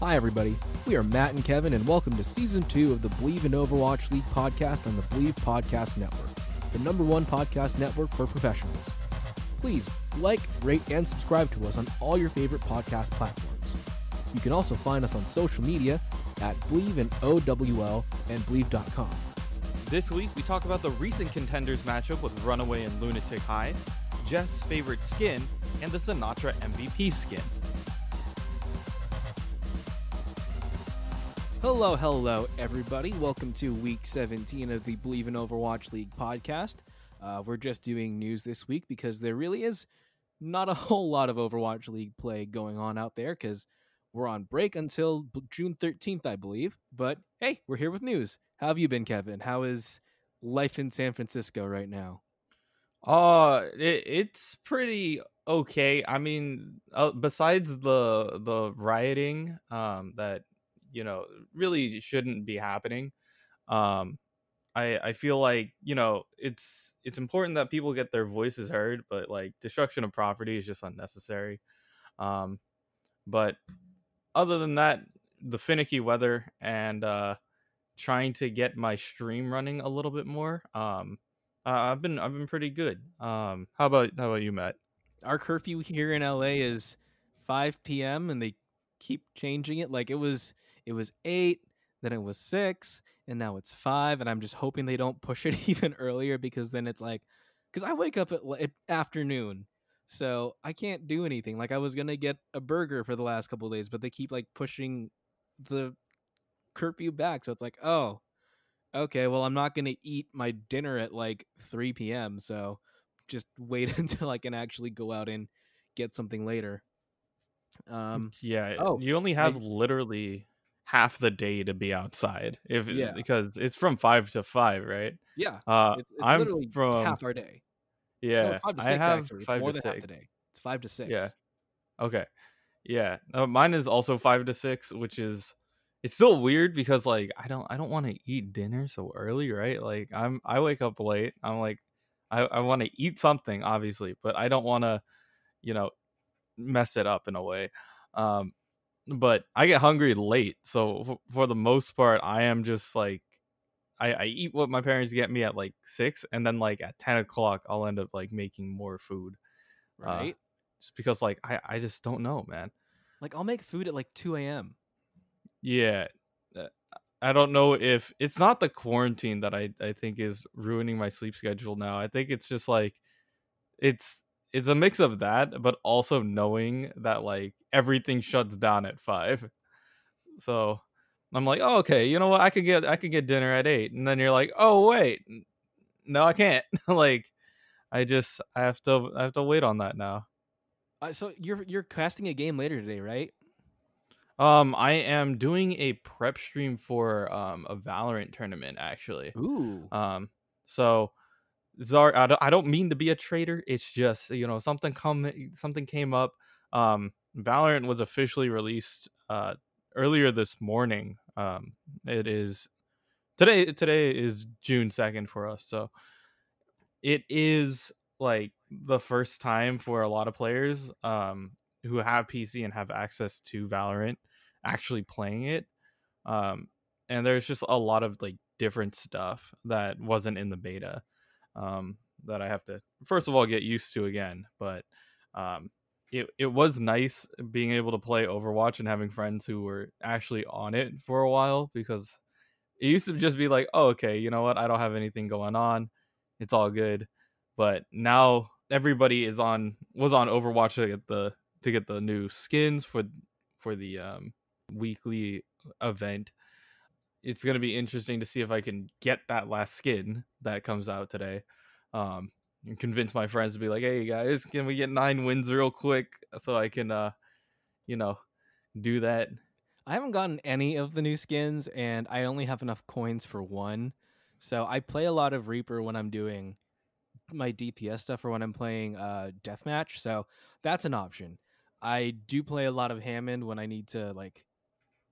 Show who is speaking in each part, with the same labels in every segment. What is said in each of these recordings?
Speaker 1: Hi, everybody. We are Matt and Kevin, and welcome to season two of the Believe in Overwatch League podcast on the Believe Podcast Network, the number one podcast network for professionals. Please like, rate, and subscribe to us on all your favorite podcast platforms. You can also find us on social media at Believe in OWL and Believe.com.
Speaker 2: This week, we talk about the recent contenders matchup with Runaway and Lunatic-Hai, Jeff's favorite skin, and the Sinatraa MVP skin.
Speaker 1: Hello, hello, everybody. Welcome to week 17 of the Believe in Overwatch League podcast. Uh, we're just doing news this week because there really is not a whole lot of Overwatch League play going on out there because we're on break until June 13th, I believe. But hey, we're here with news. How have you been, Kevin? How is life in San Francisco right now?
Speaker 2: Uh, it, it's pretty okay. I mean, uh, besides the the rioting, um, that you know really shouldn't be happening. Um, I I feel like you know it's it's important that people get their voices heard, but like destruction of property is just unnecessary. Um, but other than that, the finicky weather and uh, trying to get my stream running a little bit more. Um, uh, I've been I've been pretty good. Um, how about how about you, Matt?
Speaker 1: Our curfew here in LA is 5 p.m. and they keep changing it. Like it was it was 8, then it was 6, and now it's 5 and I'm just hoping they don't push it even earlier because then it's like cuz I wake up at, at afternoon. So I can't do anything. Like I was going to get a burger for the last couple of days, but they keep like pushing the curfew back. So it's like, "Oh, okay, well, I'm not going to eat my dinner at like 3 p.m. So just wait until I can actually go out and get something later. Um,
Speaker 2: Yeah,
Speaker 1: oh,
Speaker 2: you only
Speaker 1: I-
Speaker 2: have literally half the day to be outside if
Speaker 1: Yeah.
Speaker 2: because it's from five to five, right?
Speaker 1: yeah,
Speaker 2: Uh,
Speaker 1: it's, it's
Speaker 2: I'm
Speaker 1: literally
Speaker 2: from
Speaker 1: half our day.
Speaker 2: yeah.
Speaker 1: no, it's five to
Speaker 2: I
Speaker 1: six
Speaker 2: have
Speaker 1: actually. It's more
Speaker 2: to
Speaker 1: than half
Speaker 2: six.
Speaker 1: the day. It's five to six.
Speaker 2: Yeah. Okay. Yeah. Uh, mine is also five to six, which is it's still weird because like I don't I don't want to eat dinner so early, right? Like I'm I wake up late. I'm like I I want to eat something obviously, but I don't want to you know mess it up in a way. Um but I get hungry late, so f- for the most part I am just like I, I eat what my parents get me at like six, and then like at ten o'clock I'll end up like making more food. Uh,
Speaker 1: Right.
Speaker 2: just because like I, I just don't know man
Speaker 1: like I'll make food at like 2 a.m.
Speaker 2: yeah uh, i don't know if it's not the quarantine that i i think is ruining my sleep schedule now i think it's just like it's it's a mix of that but also knowing that like everything shuts down at five so i'm like oh, okay you know what i could get i could get dinner at eight and then you're like oh wait no i can't like i just i have to i have to wait on that now
Speaker 1: Uh, so you're you're casting a game later today, right?
Speaker 2: Um, I am doing a prep stream for um a Valorant tournament actually.
Speaker 1: Ooh.
Speaker 2: Um, so Zar, I don't, I don't mean to be a traitor. It's just you know something come something came up. Um, Valorant was officially released uh earlier this morning. Um, it is today. Today is June second for us, so it is like the first time for a lot of players um who have PC and have access to Valorant actually playing it. Um and there's just a lot of like different stuff that wasn't in the beta um that I have to first of all get used to again, but um it, it was nice being able to play Overwatch and having friends who were actually on it for a while because it used to just be like, oh, okay, you know what? I don't have anything going on. It's all good. But now everybody is on was on Overwatch to get the to get the new skins for for the um weekly event. It's gonna be interesting to see if I can get that last skin that comes out today. Um and convince my friends to be like, hey guys, can we get nine wins real quick so I can uh you know do that.
Speaker 1: I haven't gotten any of the new skins, and I only have enough coins for one. So I play a lot of Reaper when I'm doing my DPS stuff or when I'm playing uh, deathmatch. So that's an option. I do play a lot of Hammond when I need to like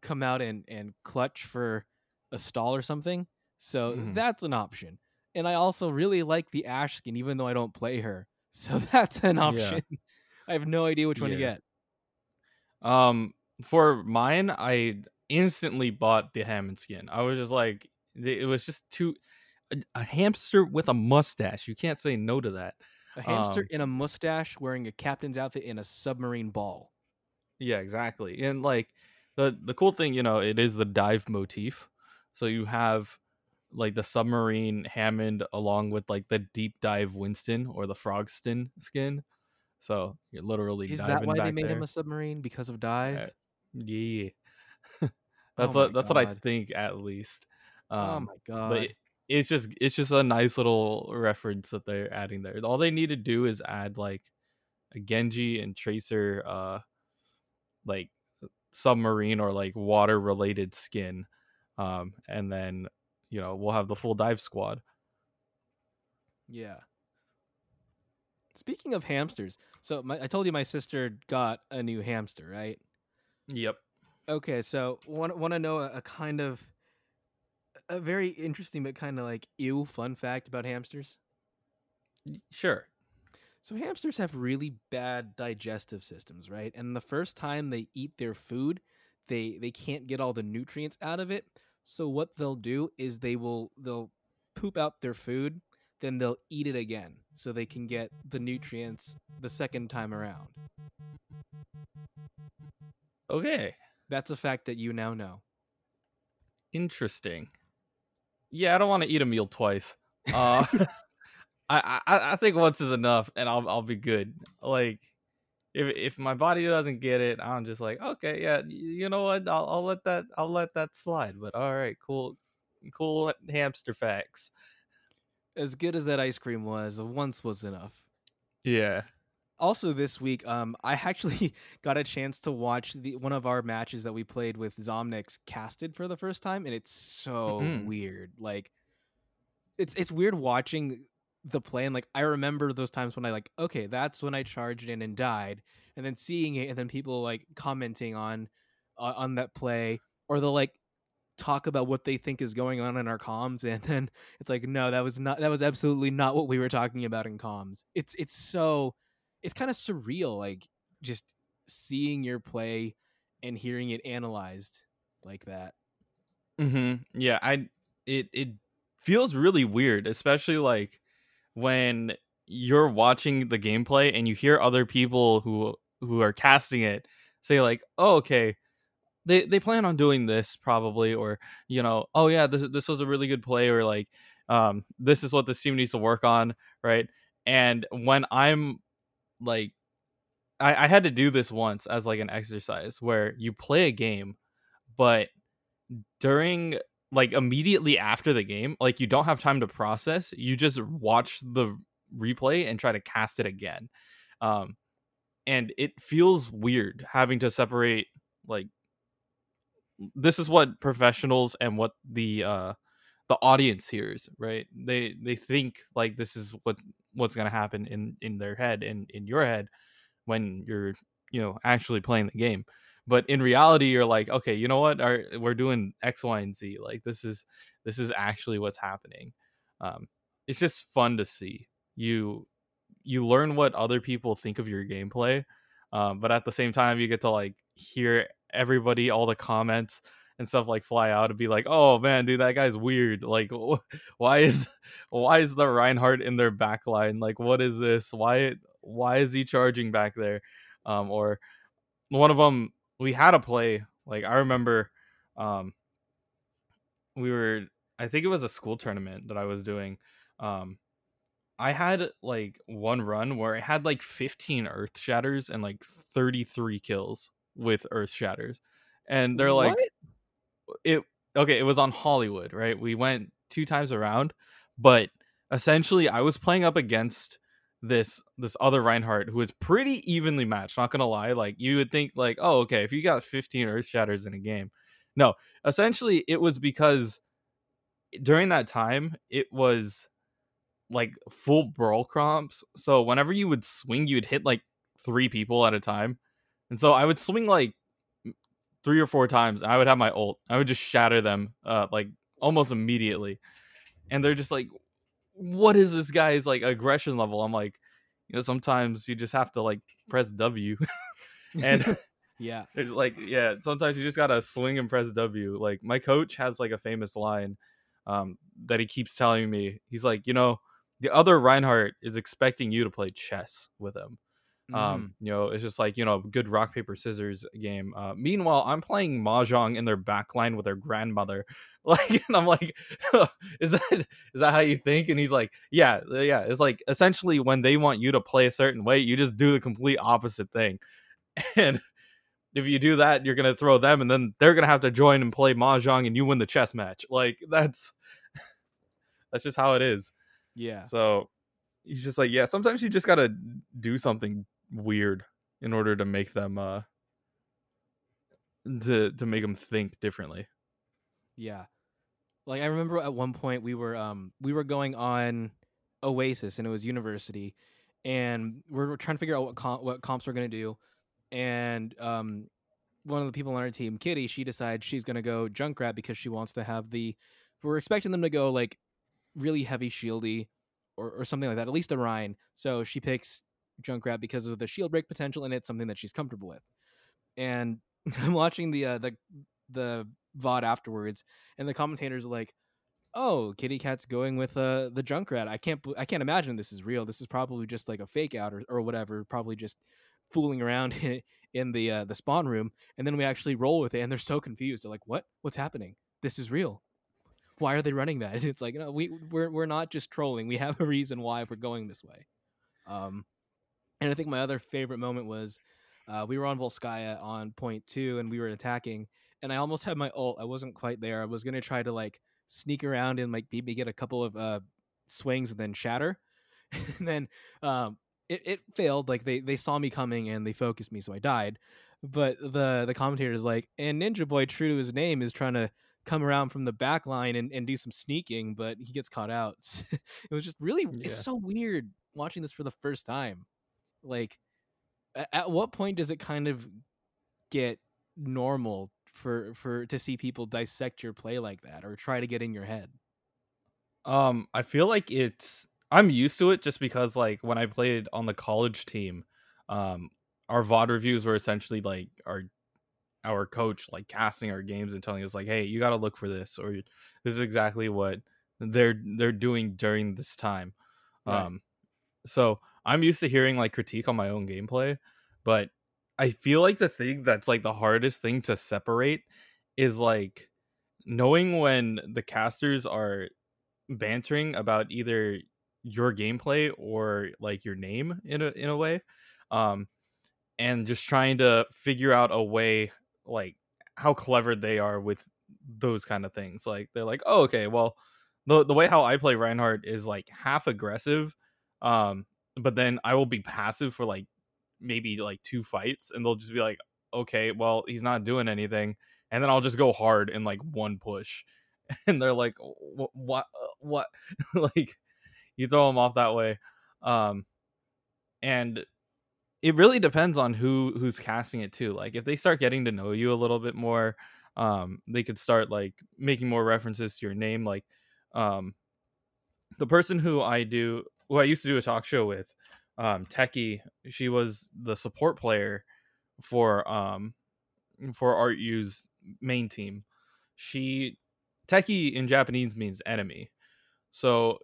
Speaker 1: come out and and clutch for a stall or something. So
Speaker 2: Mhm.
Speaker 1: that's an option. And I also really like the Ash skin, even though I don't play her. So that's an
Speaker 2: Yeah.
Speaker 1: option. I have no idea which one to get.
Speaker 2: Um, for mine, I instantly bought the Hammond skin. I was just like, it was just too a, a hamster with a mustache. You can't say no to that.
Speaker 1: A hamster
Speaker 2: Um,
Speaker 1: in a mustache wearing a captain's outfit in a submarine ball.
Speaker 2: Yeah, exactly. And like the the cool thing, you know, it is the dive motif. So you have like the submarine Hammond along with like the deep dive Winston or the Frogston skin. So you're literally
Speaker 1: Is that why they made
Speaker 2: there.
Speaker 1: him a submarine because of dive?
Speaker 2: Uh, yeah.
Speaker 1: Oh
Speaker 2: that's
Speaker 1: my
Speaker 2: what that's what I think at least.
Speaker 1: oh
Speaker 2: Um
Speaker 1: my
Speaker 2: but
Speaker 1: god.
Speaker 2: it, it's just it's just a nice little reference that they're adding there. All they need to do is add like a Genji and Tracer uh like submarine or like water related skin um and then you know we'll have the full dive squad
Speaker 1: Yeah. Speaking of hamsters, so my, I told you my sister got a new hamster, right?
Speaker 2: yep
Speaker 1: Okay, so want want to know a, a kind of a very interesting but kind of like ew fun fact about hamsters?
Speaker 2: sure
Speaker 1: So hamsters have really bad digestive systems, right? And the first time they eat their food, they they can't get all the nutrients out of it. So what they'll do is they will they'll poop out their food, then they'll eat it again so they can get the nutrients the second time around.
Speaker 2: okay
Speaker 1: That's a fact that you now know.
Speaker 2: interesting yeah i don't want to eat a meal twice uh I, I i think once is enough and i'll i'll be good like if if my body doesn't get it i'm just like okay yeah you know what i'll, I'll let that i'll let that slide but all right cool cool hamster facts
Speaker 1: As good as that ice cream was, once was enough.
Speaker 2: yeah
Speaker 1: also this week um i actually got a chance to watch the one of our matches that we played with zomnix casted for the first time and it's so
Speaker 2: Mhm.
Speaker 1: weird like it's it's weird watching the play and like i remember those times when i like okay that's when i charged in and died and then seeing it and then people like commenting on uh, on that play or they'll like talk about what they think is going on in our comms and then it's like no that was not that was absolutely not what we were talking about in comms it's it's so it's kind of surreal like just seeing your play and hearing it analyzed like that
Speaker 2: Mm-hmm. Yeah, I it it feels really weird, especially like when you're watching the gameplay and you hear other people who who are casting it say like, "Oh, okay, they they plan on doing this probably," or you know, "Oh yeah, this this was a really good play," or like, um, "This is what this team needs to work on," right? And when I'm like, I, I had to do this once as like an exercise where you play a game, but during like immediately after the game, like you don't have time to process. You just watch the replay and try to cast it again. Um and it feels weird having to separate like this is what professionals and what the uh the audience hears, right? They they think like this is what what's going to happen in in their head and in your head when you're you know actually playing the game but in reality you're like okay you know what? Our, we're doing x y and z like this is this is actually what's happening. Um it's just fun to see. You you learn what other people think of your gameplay um but at the same time you get to like hear everybody all the comments and stuff like fly out and be like oh man dude that guy's weird. Like why is why is the reinhardt in their back line? Like what is this? Why why is he charging back there? Um or one of them we had a play like i remember um we were i think it was a school tournament that i was doing um i had like one run where i had like 15 earth shatters and like 33 kills with earth shatters and they're like
Speaker 1: What?
Speaker 2: it okay it was on hollywood right we went two times around but essentially i was playing up against this this other reinhardt who is pretty evenly matched not gonna lie like you would think like oh okay if you got 15 earth shatters in a game no essentially it was because during that time it was like full brawl cramps so whenever you would swing you'd hit like three people at a time and so i would swing like three or four times. I would have my ult. I would just shatter them uh like almost immediately. And they're just like, what is this guy's like aggression level? I'm like, you know, sometimes you just have to like press W. and
Speaker 1: Yeah.
Speaker 2: There's like yeah, sometimes you just gotta swing and press W. Like my coach has like a famous line um, that he keeps telling me. He's like, you know, the other Reinhardt is expecting you to play chess with him. Um,
Speaker 1: Mm.
Speaker 2: you know, it's just like you know, good rock paper scissors game. Uh, meanwhile, I'm playing mahjong in their backline with their grandmother. Like, and I'm like, is that is that how you think? And he's like, yeah, yeah. It's like essentially when they want you to play a certain way, you just do the complete opposite thing. And if you do that, you're gonna throw them, and then they're gonna have to join and play mahjong, and you win the chess match. Like that's that's just how it is.
Speaker 1: Yeah.
Speaker 2: So he's just like, yeah, sometimes you just gotta do something weird in order to make them uh to to make them think differently.
Speaker 1: Yeah. Like I remember at one point we were um we were going on Oasis and it was university and we we're trying to figure out what comp, what comps we're going to do and um one of the people on our team, Kitty, she decides she's going to go Junkrat because she wants to have the we're expecting them to go like really heavy shieldy or, or something like that, at least a Rein. So she picks Junkrat because of the shield break potential and it's something that she's comfortable with. And I'm watching the uh, the the VOD afterwards, and the commentators are like, "Oh, Kitty Cat's going with uh, the Junkrat. I can't I can't imagine this is real. This is probably just like a fake out or, or whatever. Probably just fooling around in, in the uh, the spawn room." And then we actually roll with it, and they're so confused. They're like, "What? What's happening? This is real." Why are they running that? And it's like, no, we we're we're not just trolling. We have a reason why we're going this way. Um, and I think my other favorite moment was uh, we were on Volskaya on point two and we were attacking, and I almost had my ult. I wasn't quite there. I was gonna try to like sneak around and like maybe get a couple of uh, swings and then shatter, and then um, it, it failed. Like they they saw me coming and they focused me, so I died. But the the commentator is like, and Ninja Boy, true to his name, is trying to come around from the back line and, and do some sneaking, but he gets caught out. it was just really
Speaker 2: Yeah.
Speaker 1: it's so weird watching this for the first time. Like at what point does it kind of get normal for for to see people dissect your play like that or try to get in your head?
Speaker 2: Um, I feel like it's I'm used to it just because like when I played on the college team, um, our VOD reviews were essentially like our our coach like casting our games and telling us like, hey, you got to look for this or this is exactly what they're they're doing during this time.
Speaker 1: Right.
Speaker 2: Um, so I'm used to hearing like critique on my own gameplay, but I feel like the thing that's like the hardest thing to separate is like knowing when the casters are bantering about either your gameplay or like your name in a in a way um and just trying to figure out a way like how clever they are with those kind of things like they're like oh okay well the the way how I play Reinhardt is like half aggressive um but then I will be passive for like maybe like two fights and they'll just be like okay well he's not doing anything and then I'll just go hard in like one push and they're like "Wh- what uh, what? Like you throw them off that way um and it really depends on who who's casting it too like if they start getting to know you a little bit more um they could start like making more references to your name like um the person who i do who i used to do a talk show with um techie she was the support player for um for art u's main team she techie in japanese means enemy so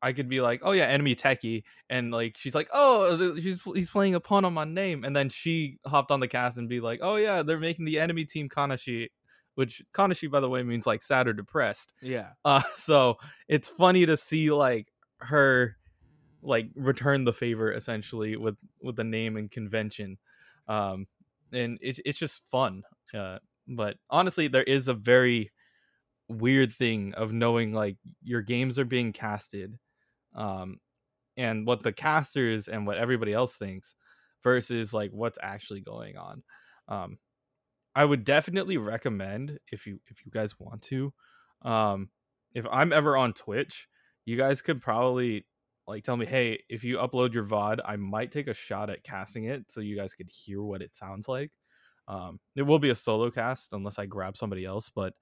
Speaker 2: I could be like, "Oh yeah, enemy techie," and like she's like, "Oh, th- he's he's playing a pun on my name," and then she hopped on the cast and be like, "Oh yeah, they're making the enemy team Kanashi," which Kanashi, by the way, means like sad or depressed.
Speaker 1: Yeah.
Speaker 2: Uh, so it's funny to see like her like return the favor essentially with with the name and convention, um, and it's it's just fun. Uh, but honestly, there is a very weird thing of knowing like your games are being casted um and what the casters and what everybody else thinks versus like what's actually going on um i would definitely recommend if you if you guys want to um if i'm ever on twitch you guys could probably like tell me hey if you upload your vod i might take a shot at casting it so you guys could hear what it sounds like. Um it will be a solo cast unless i grab somebody else but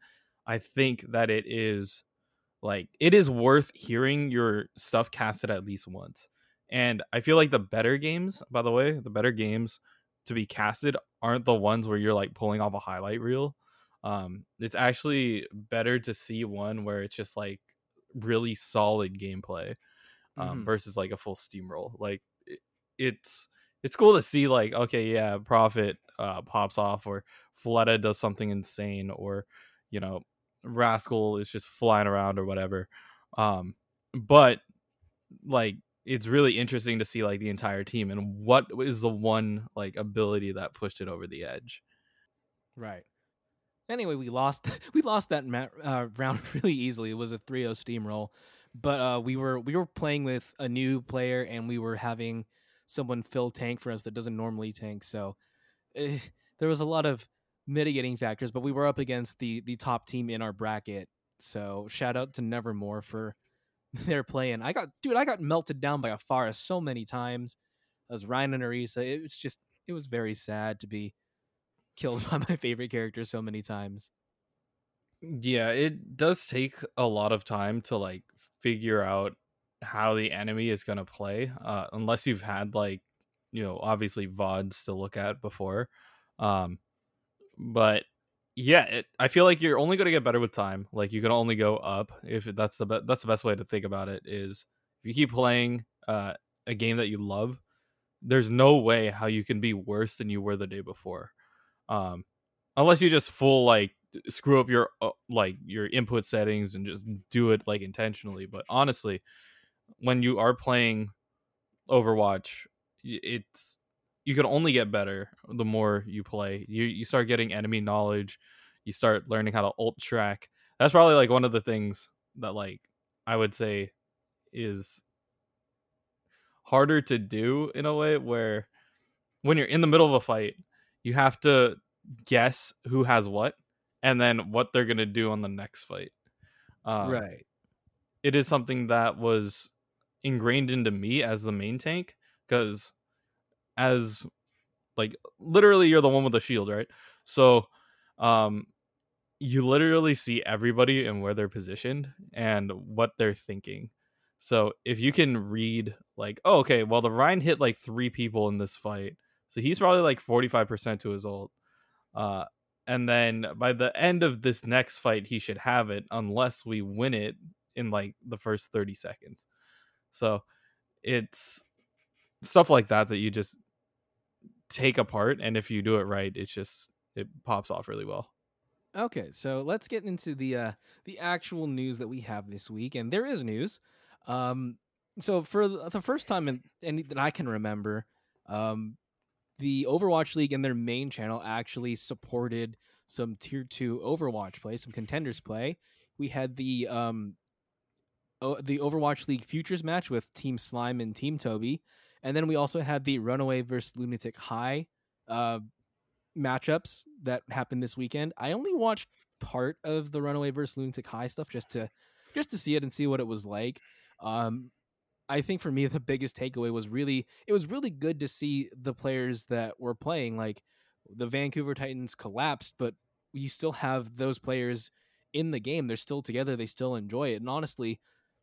Speaker 2: i think that it is like it is worth hearing your stuff casted at least once. And i feel like the better games by the way the better games to be casted aren't the ones where you're like pulling off a highlight reel. Um, it's actually better to see one where it's just like really solid gameplay um,
Speaker 1: Mhm.
Speaker 2: versus like a full steamroll. Like it, it's it's cool to see like okay yeah profit uh, pops off or Fleta does something insane or you know Rascal is just flying around or whatever. Um, but like it's really interesting to see like the entire team and what is the one like ability that pushed it over the edge.
Speaker 1: Right. Anyway, we lost we lost that ma- uh, round really easily. It was a 3-0 steamroll, but uh, we were we were playing with a new player and we were having someone fill tank for us that doesn't normally tank. So eh, there was a lot of mitigating factors, but we were up against the the top team in our bracket. So shout out to Nevermore for their playing. I got dude, I got melted down by a forest so many times. As Ryan and Arisa, it was just it was very sad to be killed by my favorite character so many times.
Speaker 2: Yeah, it does take a lot of time to like figure out how the enemy is going to play uh unless you've had like you know obviously vods to look at before um but yeah it, i feel like you're only going to get better with time like you can only go up if that's the that's the best way to think about it is if you keep playing uh a game that you love there's no way how you can be worse than you were the day before um unless you just full like screw up your uh, like your input settings and just do it like intentionally but honestly when you are playing overwatch it's you can only get better the more you play. You you start getting enemy knowledge you start learning how to ult track. That's probably like one of the things that like i would say is harder to do in a way where when you're in the middle of a fight you have to guess who has what and then what they're going to do on the next fight. Um,
Speaker 1: right.
Speaker 2: it is something that was ingrained into me as the main tank because as like literally you're the one with the shield right? So um you literally see everybody and where they're positioned and what they're thinking. So if you can read like oh okay well the Rein hit like three people in this fight so he's probably like 45% to his ult uh and then by the end of this next fight he should have it unless we win it in like the first 30 seconds so it's stuff like that that you just take apart and if you do it right it's just it pops off really well
Speaker 1: Okay, so let's get into the uh the actual news that we have this week, and there is news. Um, so for the first time in any that I can remember, um, the Overwatch League and their main channel actually supported some tier two Overwatch play, some contenders play. We had the um o- the Overwatch League Futures match with Team Slime and Team Toby, and then we also had the Runaway versus Lunatic-Hai uh, matchups that happened this weekend. I only watched part of the Runaway versus Lunatic-Hai stuff just to just to see it and see what it was like. Um, I think for me the biggest takeaway was really it was really good to see the players that were playing like the Vancouver Titans collapsed, but you still have those players in the game. They're still together. They still enjoy it. And honestly,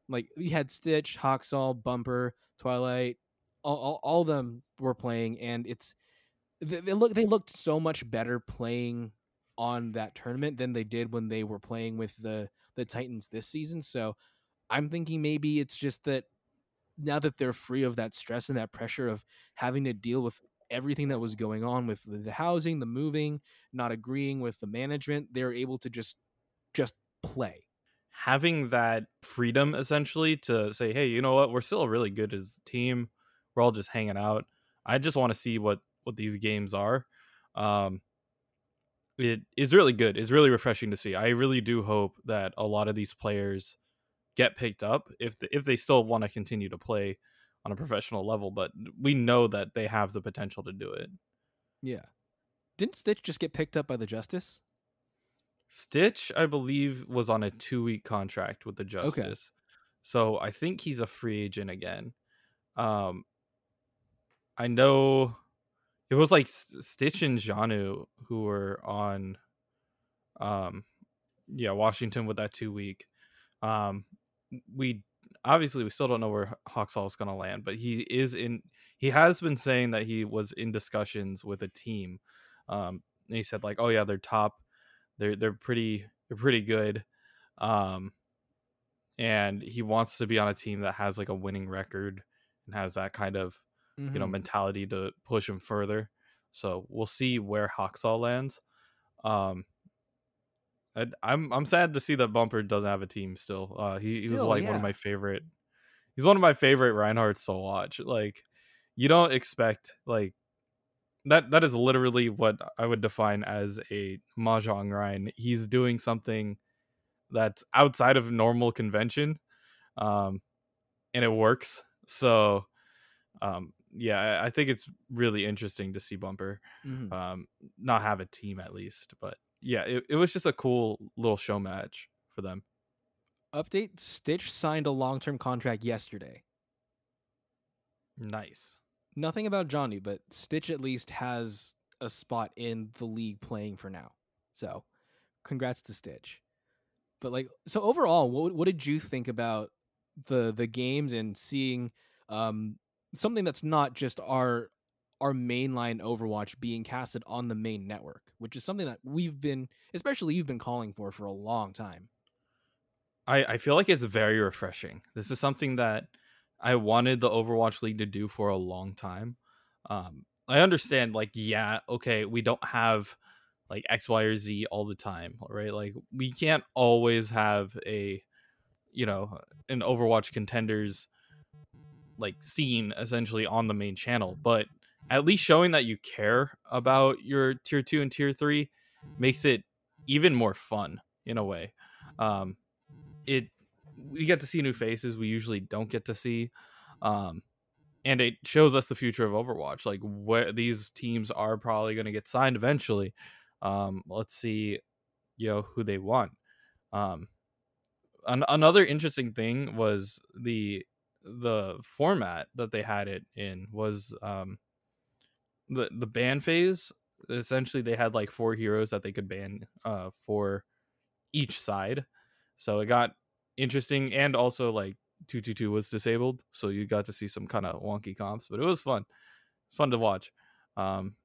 Speaker 1: like we had Stitch, Haksal, Bumper, Twilight, all, all, all of them were playing, and it's they, they look they looked so much better playing on that tournament than they did when they were playing with the the Titans this season. So I'm thinking maybe it's just that now that they're free of that stress and that pressure of having to deal with everything that was going on with the housing, the moving, not agreeing with the management, they're able to just just play.
Speaker 2: having that freedom essentially to say hey you know what? We're still a really good as a team. We're all just hanging out. I just want to see what what these games are. Um it is really good. It's really refreshing to see. I really do hope that a lot of these players get picked up if the, if they still want to continue to play on a professional level but we know that they have the potential to do it
Speaker 1: Yeah. Didn't Stitch just get picked up by the Justice?
Speaker 2: Stitch, I believe, was on a two week contract with the Justice. So I think he's a free agent again. Um I know it was like Stitch and Jjanu who were on um yeah, Washington with that two week. Um we obviously we still don't know where Haksal is going to land, but he is in. He has been saying that he was in discussions with a team. Um, and he said like, "Oh yeah, they're top. They're they're pretty they're pretty good." Um, and he wants to be on a team that has like a winning record and has that kind of mm-hmm. you know mm-hmm. mentality to push him further. So we'll see where Haksal lands. Um, I, I'm I'm sad to see that Bumper doesn't have a team still. Uh, he, still, he was like yeah. one of my favorite. He's one of my favorite Reinhardts to watch. Like, you don't expect like that. That is literally what I would define as a mahjong Rein. He's doing something that's outside of normal convention, um, and it works. So, um, yeah, I think it's really interesting to see Bumper mm-hmm. um, not have a team at least, but yeah, it, it was just a cool little show match for them.
Speaker 1: Update Stitch signed a long term contract yesterday.
Speaker 2: Nice.
Speaker 1: Nothing about Johnny, but Stitch at least has a spot in the league playing for now. So, congrats to Stitch. But like, so overall, what what did you think about the the games and seeing um, something that's not just our our mainline Overwatch being casted on the main network, which is something that we've been, especially you've been calling for for a long time.
Speaker 2: I, I feel like it's very refreshing. This is something that I wanted the Overwatch League to do for a long time. Um, I understand, like, yeah, okay, we don't have like X, Y, or Z all the time, right? Like, we can't always have a, you know, an Overwatch contenders like scene essentially on the main channel, but at least showing that you care about your tier two and tier three makes it even more fun in a way. Um, it we get to see new faces we usually don't get to see, um, and it shows us the future of Overwatch. Like where these teams are probably going to get signed eventually. Um, let's see, you know who they want. Um, an- another interesting thing was the the format that they had it in was um the the ban phase essentially they had like four heroes that they could ban uh for each side. So it got interesting and also like 222 was disabled so you got to see some kind of wonky comps but it was fun. It's fun to watch. Um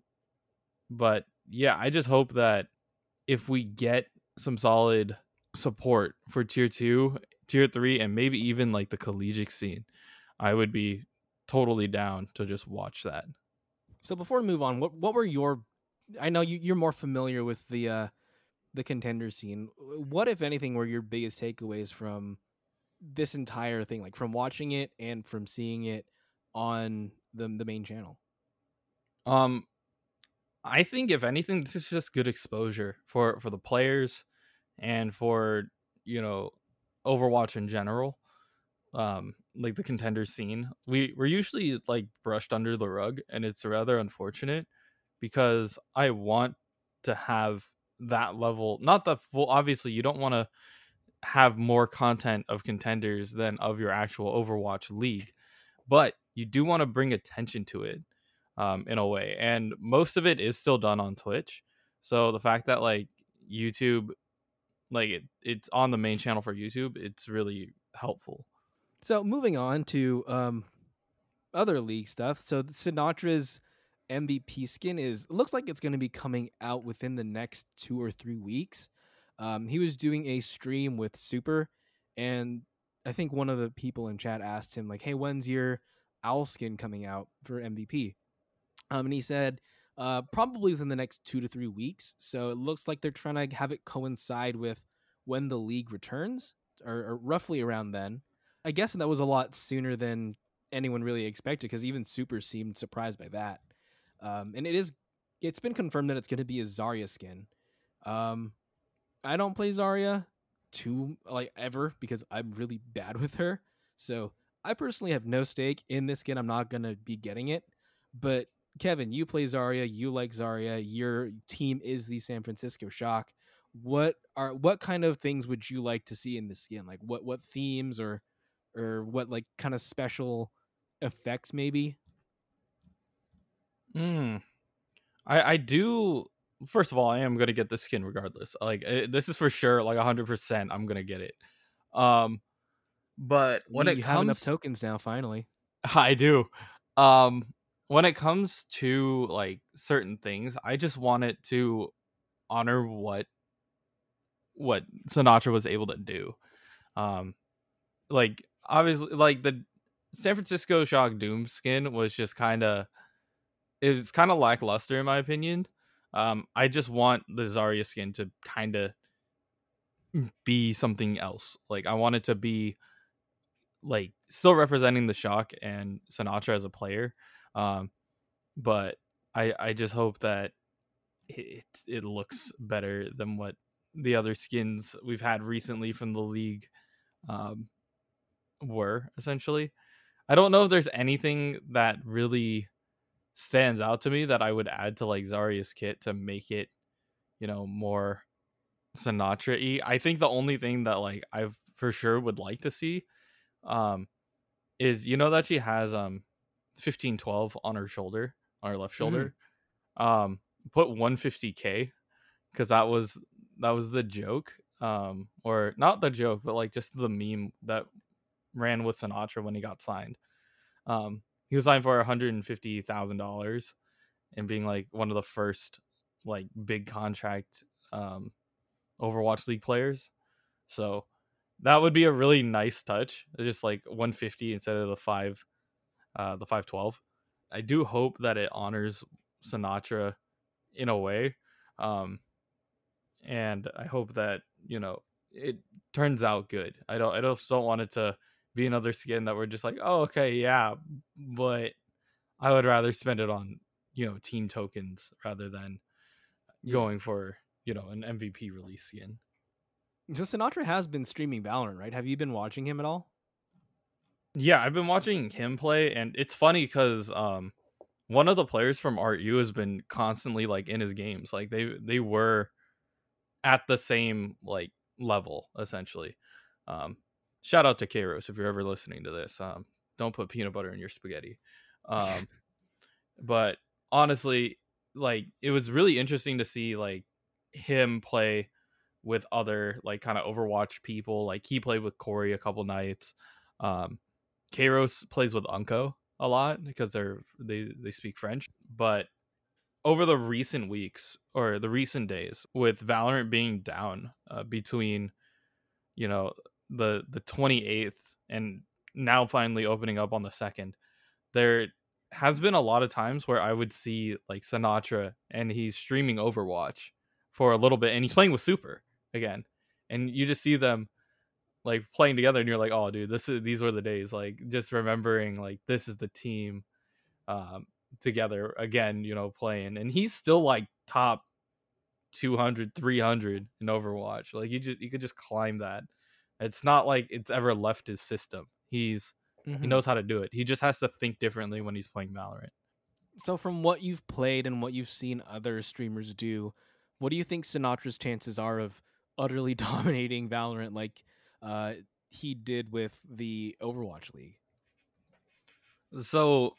Speaker 2: but yeah i just hope that if we get some solid support for tier 2 tier 3 and maybe even like the collegiate scene i would be totally down to just watch that
Speaker 1: so before we move on, what what were your? I know you you're more familiar with the uh, the contender scene. What, if anything, were your biggest takeaways from this entire thing, like from watching it and from seeing it on the the main channel?
Speaker 2: Um, I think if anything, this is just good exposure for for the players and for you know Overwatch in general um like the contender scene we we're usually like brushed under the rug and it's rather unfortunate because i want to have that level not the full obviously you don't want to have more content of contenders than of your actual overwatch league but you do want to bring attention to it um, in a way and most of it is still done on twitch so the fact that like youtube like it, it's on the main channel for youtube it's really helpful
Speaker 1: so moving on to um, other league stuff. So Sinatraa's MVP skin is looks like it's going to be coming out within the next two or three weeks. Um, he was doing a stream with Super, and I think one of the people in chat asked him like, "Hey, when's your owl skin coming out for MVP?" Um, and he said, uh, "Probably within the next two to three weeks." So it looks like they're trying to have it coincide with when the league returns, or, or roughly around then. I guess that was a lot sooner than anyone really expected because even Super seemed surprised by that. Um, and it is, it's been confirmed that it's going to be a Zarya skin. Um, I don't play Zarya too like ever because I'm really bad with her. So I personally have no stake in this skin. I'm not gonna be getting it. But Kevin, you play Zarya. You like Zarya. Your team is the San Francisco Shock. What are what kind of things would you like to see in the skin? Like what what themes or or what like kind of special effects maybe
Speaker 2: Hmm. i i do first of all i am gonna get the skin regardless like it, eh, this is for sure like 100% i'm gonna get it um But when
Speaker 1: you,
Speaker 2: it
Speaker 1: you
Speaker 2: comes
Speaker 1: have enough tokens now, finally.
Speaker 2: I do. Um when it comes to like certain things, I just want it to honor what what sinatraa was able to do. Um like obviously like the San Francisco Shock Doom skin was just kind of it was kind of lackluster in my opinion. Um I just want the Zarya skin to kind of be something else. Like I want it to be like still representing the Shock and Sinatraa as a player. Um but I I just hope that it it looks better than what the other skins we've had recently from the league um were essentially. I don't know if there's anything that really stands out to me that I would add to like Zarya's kit to make it, you know, more Sinatraa y. I think the only thing that like I for sure would like to see um is you know that she has um 1512 on her shoulder, on her left shoulder. Um put 150k because that was that was the joke um or not the joke but like just the meme that ran with Sinatraa when he got signed. Um, he was signed for one hundred and being like one of the first like big contract um, Overwatch League players. So that would be a really nice touch. Just like one fifty instead of the five, uh, the five twelve. I do hope that it honors Sinatraa in a way, um, and I hope that you know it turns out good. I don't I don't don't want it to be another skin that we're just like, oh okay, yeah, but I would rather spend it on you know team tokens rather than going for you know an MVP release skin.
Speaker 1: So Sinatraa has been streaming Valorant, right? Have you been watching him at all?
Speaker 2: Yeah, I've been watching him play, and it's funny because um, one of the players from RU has been constantly like in his games. Like they they were at the same like level essentially. Um, shout out to Kairos if you're ever listening to this. Um, don't put peanut butter in your spaghetti. Um, but honestly, like it was really interesting to see like him play with other like kind of Overwatch people. Like he played with Corey a couple nights. Um, Kairos plays with Unkoe a lot because they're they they speak French. But over the recent weeks or the recent days, with Valorant being down uh, between you know the the 28th and now finally opening up on the second, there has been a lot of times where I would see like Sinatraa and he's streaming Overwatch for a little bit and he's playing with Super again. And you just see them like playing together and you're like, "Oh dude, this is these were the days." Like just remembering like this is the team um together again, you know, playing. And he's still like top 200, 300 in Overwatch. Like you just you could just climb that. It's not like it's ever left his system. He's he
Speaker 1: Mhm.
Speaker 2: knows how to do it. He just has to think differently when he's playing Valorant.
Speaker 1: So from what you've played and what you've seen other streamers do, what do you think Sinatraa's chances are of utterly dominating Valorant like uh, he did with the Overwatch League?
Speaker 2: So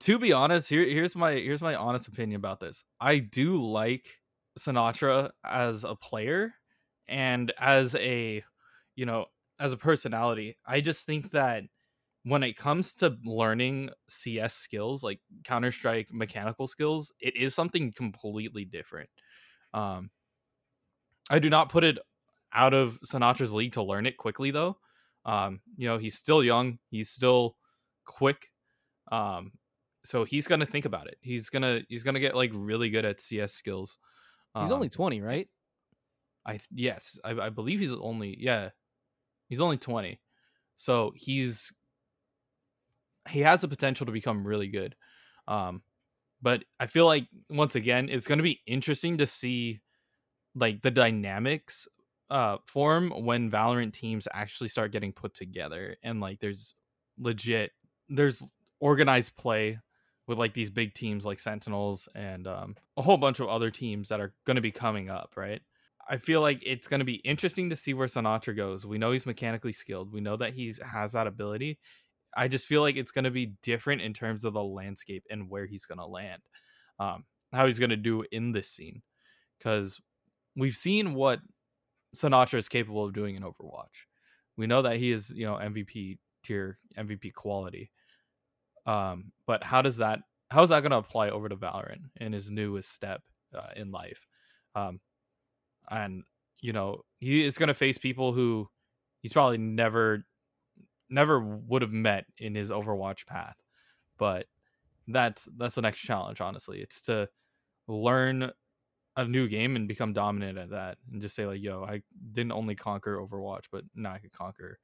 Speaker 2: to be honest, here here's my here's my honest opinion about this. I do like Sinatraa as a player and as a you know, as a personality. I just think that when it comes to learning CS skills, like Counter-Strike mechanical skills, it is something completely different. Um I do not put it out of Sinatraa's league to learn it quickly though. Um, you know, he's still young, he's still quick. Um, so he's gonna think about it. He's gonna he's gonna get like really good at CS skills.
Speaker 1: He's
Speaker 2: Um,
Speaker 1: only 20, right?
Speaker 2: I yes, I, I believe he's only yeah, he's only twenty, so he's he has the potential to become really good. Um, but I feel like once again, it's going to be interesting to see like the dynamics uh form when Valorant teams actually start getting put together and like there's legit there's organized play with like these big teams like Sentinels and um, a whole bunch of other teams that are going to be coming up, right? I feel like it's going to be interesting to see where Sinatraa goes. We know he's mechanically skilled. We know that he has that ability. I just feel like it's going to be different in terms of the landscape and where he's going to land, um, how he's going to do in this scene, because we've seen what Sinatraa is capable of doing in Overwatch. We know that he is, you know, MVP tier, MVP quality. Um, but how does that how is that going to apply over to Valorant in his newest step uh, in life? Um, and you know, he is going to face people who he's probably never never would have met in his Overwatch path. But that's that's the next challenge, honestly. It's to learn a new game and become dominant at that and just say like, yo, I didn't only conquer Overwatch, but now I could conquer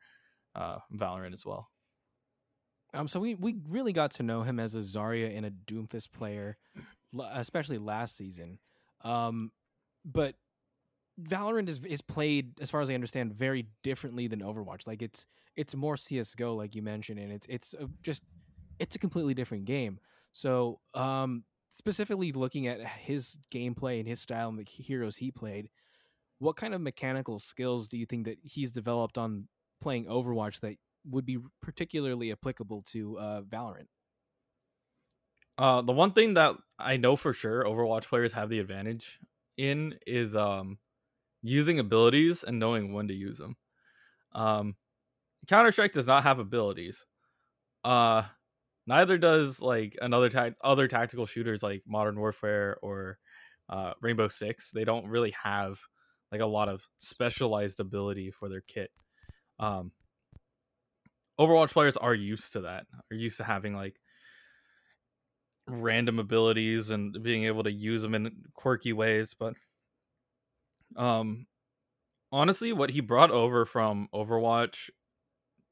Speaker 2: uh Valorant as well.
Speaker 1: Um, so we we really got to know him as a Zarya and a Doomfist player, especially last season. Um, but Valorant is is played, as far as I understand, very differently than Overwatch. Like it's it's more CS:GO, like you mentioned, and it's it's a, just it's a completely different game. So, um, specifically looking at his gameplay and his style and the heroes he played, what kind of mechanical skills do you think that he's developed on playing Overwatch that would be particularly applicable to uh, Valorant?
Speaker 2: Uh, the one thing that I know for sure Overwatch players have the advantage in is um, using abilities and knowing when to use them. Um, Counter Strike does not have abilities. Uh, neither does like another ta- other tactical shooters like Modern Warfare or uh, Rainbow Six. They don't really have like a lot of specialized ability for their kit. Um, Overwatch players are used to that. Are used to having like random abilities and being able to use them in quirky ways, but um honestly what he brought over from Overwatch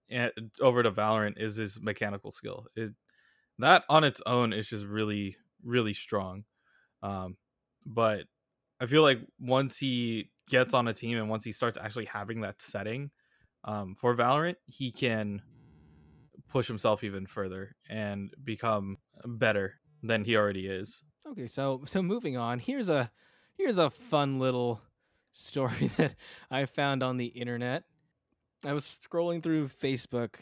Speaker 2: and over to Valorant is his mechanical skill. It that on its own is just really really strong. Um but I feel like once he gets on a team and once he starts actually having that setting um, for Valorant, he can push himself even further and become better than he already is.
Speaker 1: Okay, so so moving on, here's a here's a fun little story that I found on the internet. I was scrolling through Facebook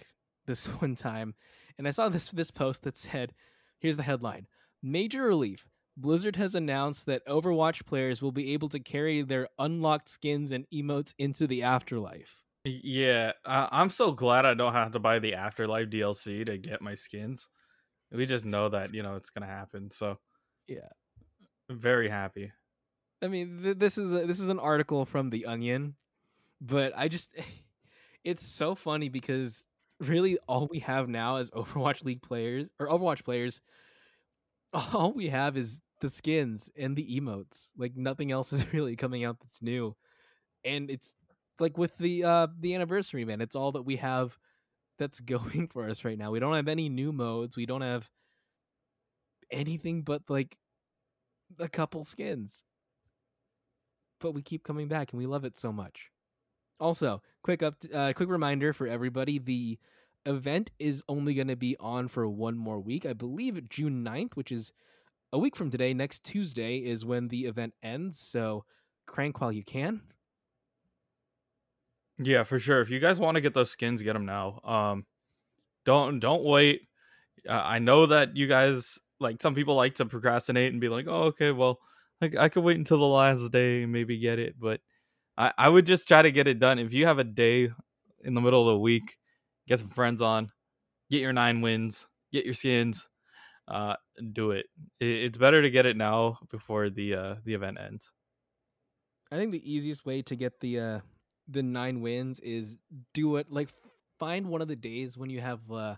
Speaker 1: this one time and I saw this this post that said, here's the headline. Major relief. Blizzard has announced that Overwatch players will be able to carry their unlocked skins and emotes into the afterlife.
Speaker 2: Yeah, uh, I'm so glad I don't have to buy the Afterlife DLC to get my skins. We just know that you know it's gonna happen. So
Speaker 1: yeah,
Speaker 2: I'm very happy.
Speaker 1: I mean, th- this is a, this is an article from the Onion, but I just it's so funny because really all we have now as Overwatch League players or Overwatch players, all we have is the skins and the emotes. Like nothing else is really coming out that's new, and it's like with the uh the anniversary man it's all that we have that's going for us right now. We don't have any new modes. We don't have anything but like a couple skins but we keep coming back and we love it so much also quick up uh, quick reminder for everybody the event is only going to be on for one more week i believe june 9th which is a week from today next tuesday is when the event ends so crank while you can
Speaker 2: yeah, for sure. If you guys want to get those skins, get them now. Um, don't don't wait. Uh, I know that you guys like some people like to procrastinate and be like, "Oh, okay, well, like I could wait until the last day and maybe get it." But I I would just try to get it done. If you have a day in the middle of the week, get some friends on, get your nine wins, get your skins, uh, do it. it it's better to get it now before the uh the event ends.
Speaker 1: I think the easiest way to get the uh the nine wins is do it like find one of the days when you have uh,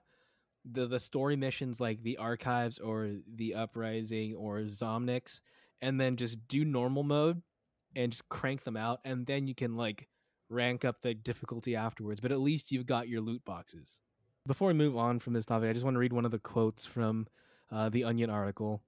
Speaker 1: the the story missions like the archives or the uprising or Zomnics, and then just do normal mode and just crank them out, and then you can like rank up the difficulty afterwards. But at least you've got your loot boxes. Before we move on from this topic, I just want to read one of the quotes from uh, the Onion article.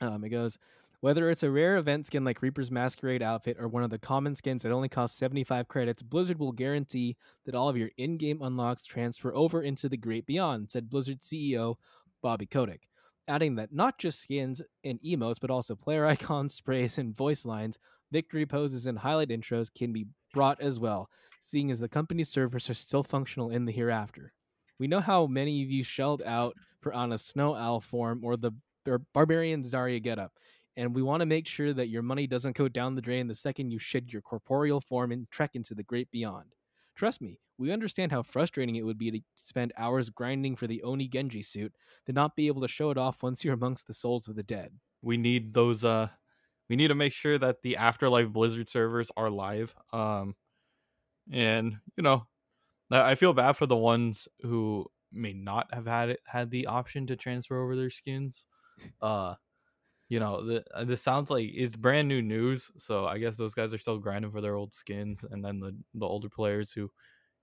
Speaker 1: Um, it goes, whether it's a rare event skin like Reaper's Masquerade outfit or one of the common skins that only cost 75 credits, Blizzard will guarantee that all of your in game unlocks transfer over into the great beyond, said Blizzard CEO Bobby Kotick. Adding that not just skins and emotes, but also player icons, sprays, and voice lines, victory poses, and highlight intros can be brought as well, seeing as the company's servers are still functional in the hereafter. We know how many of you shelled out for Ana's Snow Owl form or the Bar- Barbarian Zarya getup and we want to make sure that your money doesn't go down the drain the second you shed your corporeal form and trek into the great beyond. Trust me, We understand how frustrating it would be to spend hours grinding for the Oni Genji suit, to not be able to show it off once you're amongst the souls of the dead.
Speaker 2: We need those. Uh, we need to make sure that the Afterlife Blizzard servers are live. Um, and you know, I feel bad for the ones who may not have had it had the option to transfer over their skins. Uh, you know, the, uh, this sounds like it's brand new news, so I guess those guys are still grinding for their old skins, and then the the older players who,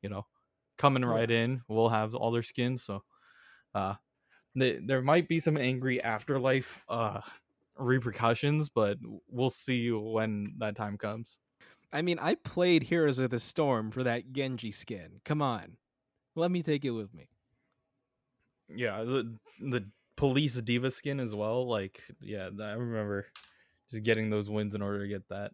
Speaker 2: you know, coming right in will have all their skins. So, uh, they, there might be some angry afterlife uh repercussions, but we'll see when that time comes.
Speaker 1: I mean, I played Heroes of the Storm for that Genji skin. Come on, let me take it with me.
Speaker 2: Yeah, the the police D.Va skin as well. Like, yeah, I remember just getting those wins in order to get that.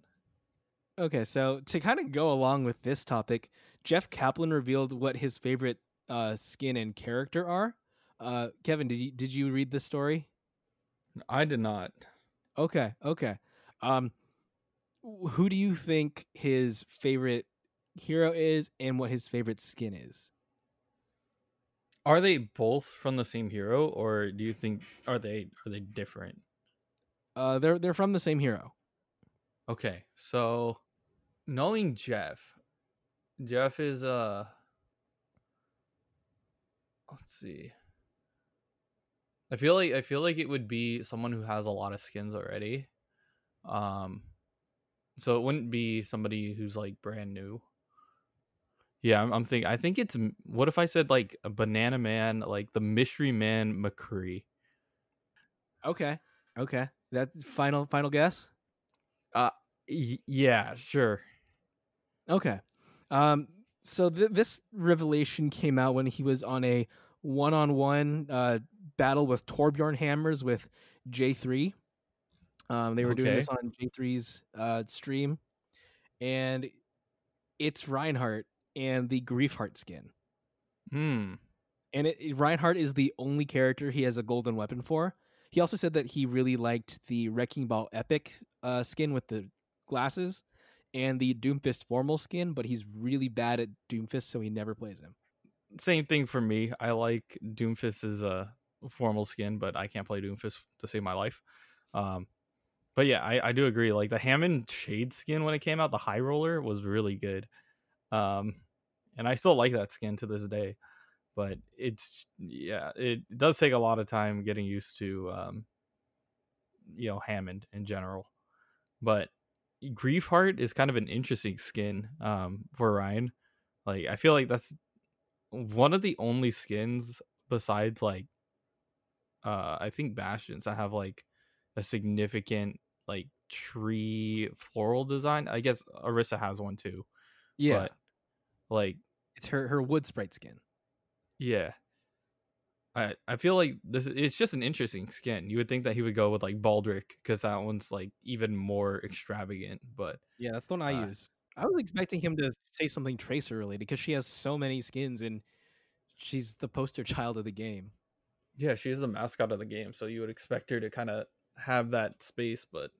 Speaker 1: Okay, so to kind of go along with this topic, Jeff Kaplan revealed what his favorite uh, skin and character are. Uh, Kevin, did you did you read this story?
Speaker 2: I did not.
Speaker 1: Okay, okay. Um, who do you think his favorite hero is, and what his favorite skin is?
Speaker 2: Are they both from the same hero, or do you think are they are they different?
Speaker 1: Uh, they're they're from the same hero.
Speaker 2: Okay, so knowing Jeff, Jeff is uh, let's see. I feel like I feel like it would be someone who has a lot of skins already. Um, so it wouldn't be somebody who's like brand new. Yeah, I'm, I'm thinking. I think it's. What if I said like a banana man, like the mystery man McCree?
Speaker 1: Okay. Okay. That final final guess.
Speaker 2: Uh, y- yeah, sure.
Speaker 1: Okay. Um. So th- this revelation came out when he was on a one-on-one uh, battle with Torbjorn Hammers with Jay3. Um, they were okay. doing this on Jay3's uh, stream, and it's Reinhardt and the Greifhardt skin.
Speaker 2: Hmm.
Speaker 1: And it, it, Reinhardt is the only character he has a golden weapon for. He also said that he really liked the Wrecking Ball Epic uh, skin with the glasses and the Doomfist formal skin, but he's really bad at Doomfist, so he never plays him.
Speaker 2: Same thing for me. I like Doomfist's uh, formal skin, but I can't play Doomfist to save my life. Um, but yeah, I, I do agree. Like the Hammond Shade skin when it came out, the High Roller was really good. Um, and I still like that skin to this day. But it's yeah, it does take a lot of time getting used to um, you know Hammond in general. But Greifhardt is kind of an interesting skin um, for Rein. Like I feel like that's one of the only skins besides like uh I think Bastions that have like a significant like tree floral design. I guess Orisa has one too.
Speaker 1: Yeah. But
Speaker 2: like
Speaker 1: it's her her wood sprite skin.
Speaker 2: Yeah. I I feel like this it's just an interesting skin. You would think that he would go with like Balderich because that one's like even more extravagant. But
Speaker 1: yeah, that's the one I uh, use. I was expecting him to say something Tracer related because she has so many skins and she's the poster child of the game.
Speaker 2: Yeah, she's the mascot of the game, so you would expect her to kind of have that space, but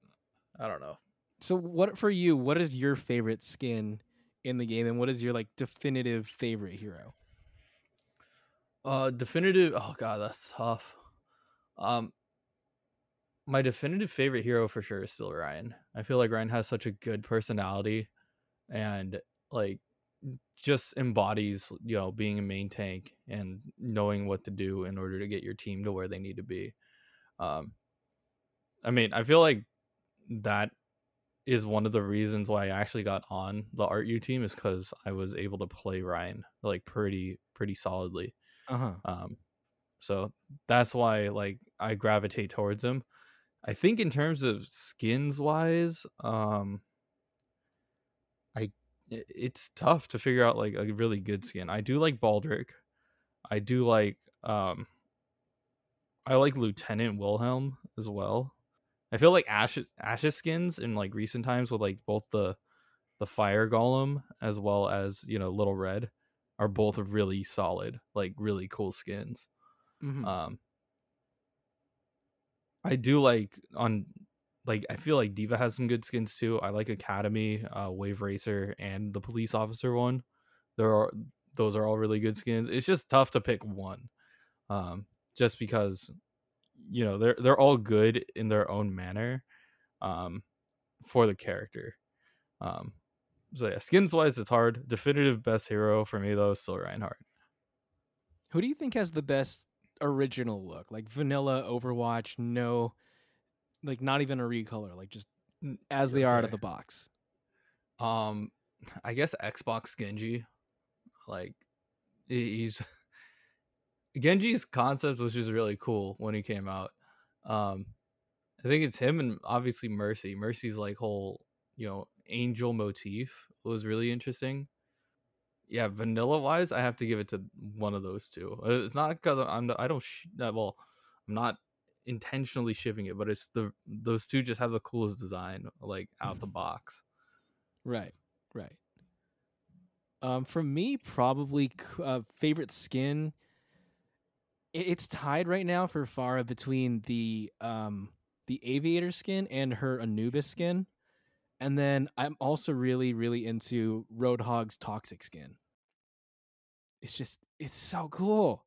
Speaker 2: I don't know.
Speaker 1: So, what for you? What is your favorite skin in the game, and what is your like definitive favorite hero?
Speaker 2: Uh, definitive. Oh god, that's tough. Um, my definitive favorite hero for sure is still Rein. I feel like Rein has such a good personality, and like just embodies you know being a main tank and knowing what to do in order to get your team to where they need to be. Um, I mean, I feel like that is one of the reasons why I actually got on the art U team is because I was able to play Rein like pretty pretty solidly.
Speaker 1: Uh-huh.
Speaker 2: Um, so that's why like I gravitate towards him. I think in terms of skins wise, um, I it's tough to figure out like a really good skin. I do like Balderich. I do like um, I like Lieutenant Wilhelm as well. I feel like Ashes Ashes skins in like recent times with like both the the fire golem as well as you know little red are both really solid like really cool skins
Speaker 1: mm-hmm. um
Speaker 2: i do like on like i feel like D.Va has some good skins too i like academy uh wave racer and the police officer one there are those are all really good skins. It's just tough to pick one, um, just because you know they're they're all good in their own manner, um, for the character. Um, so yeah, skins wise, it's hard. Definitive best hero for me though, is still Reinhardt.
Speaker 1: Who do you think has the best original look? Like vanilla Overwatch, no, like not even a recolor, like just as they are out of the box.
Speaker 2: Um, I guess Xbox Genji, like he's Genji's concept was just really cool when he came out. Um, I think it's him and obviously Mercy. Mercy's like whole, you know, angel motif was really interesting. Yeah, vanilla wise, I have to give it to one of those two. Uh, it's not because I'm I don't sh- well, I'm not intentionally shipping it, but it's the those two just have the coolest design, like out the box.
Speaker 1: Right, right. Um, for me, probably uh, favorite skin. It's tied right now for Pharah between the um the aviator skin and her Anubis skin. And then I'm also really, really into Roadhog's toxic skin. It's just it's so cool.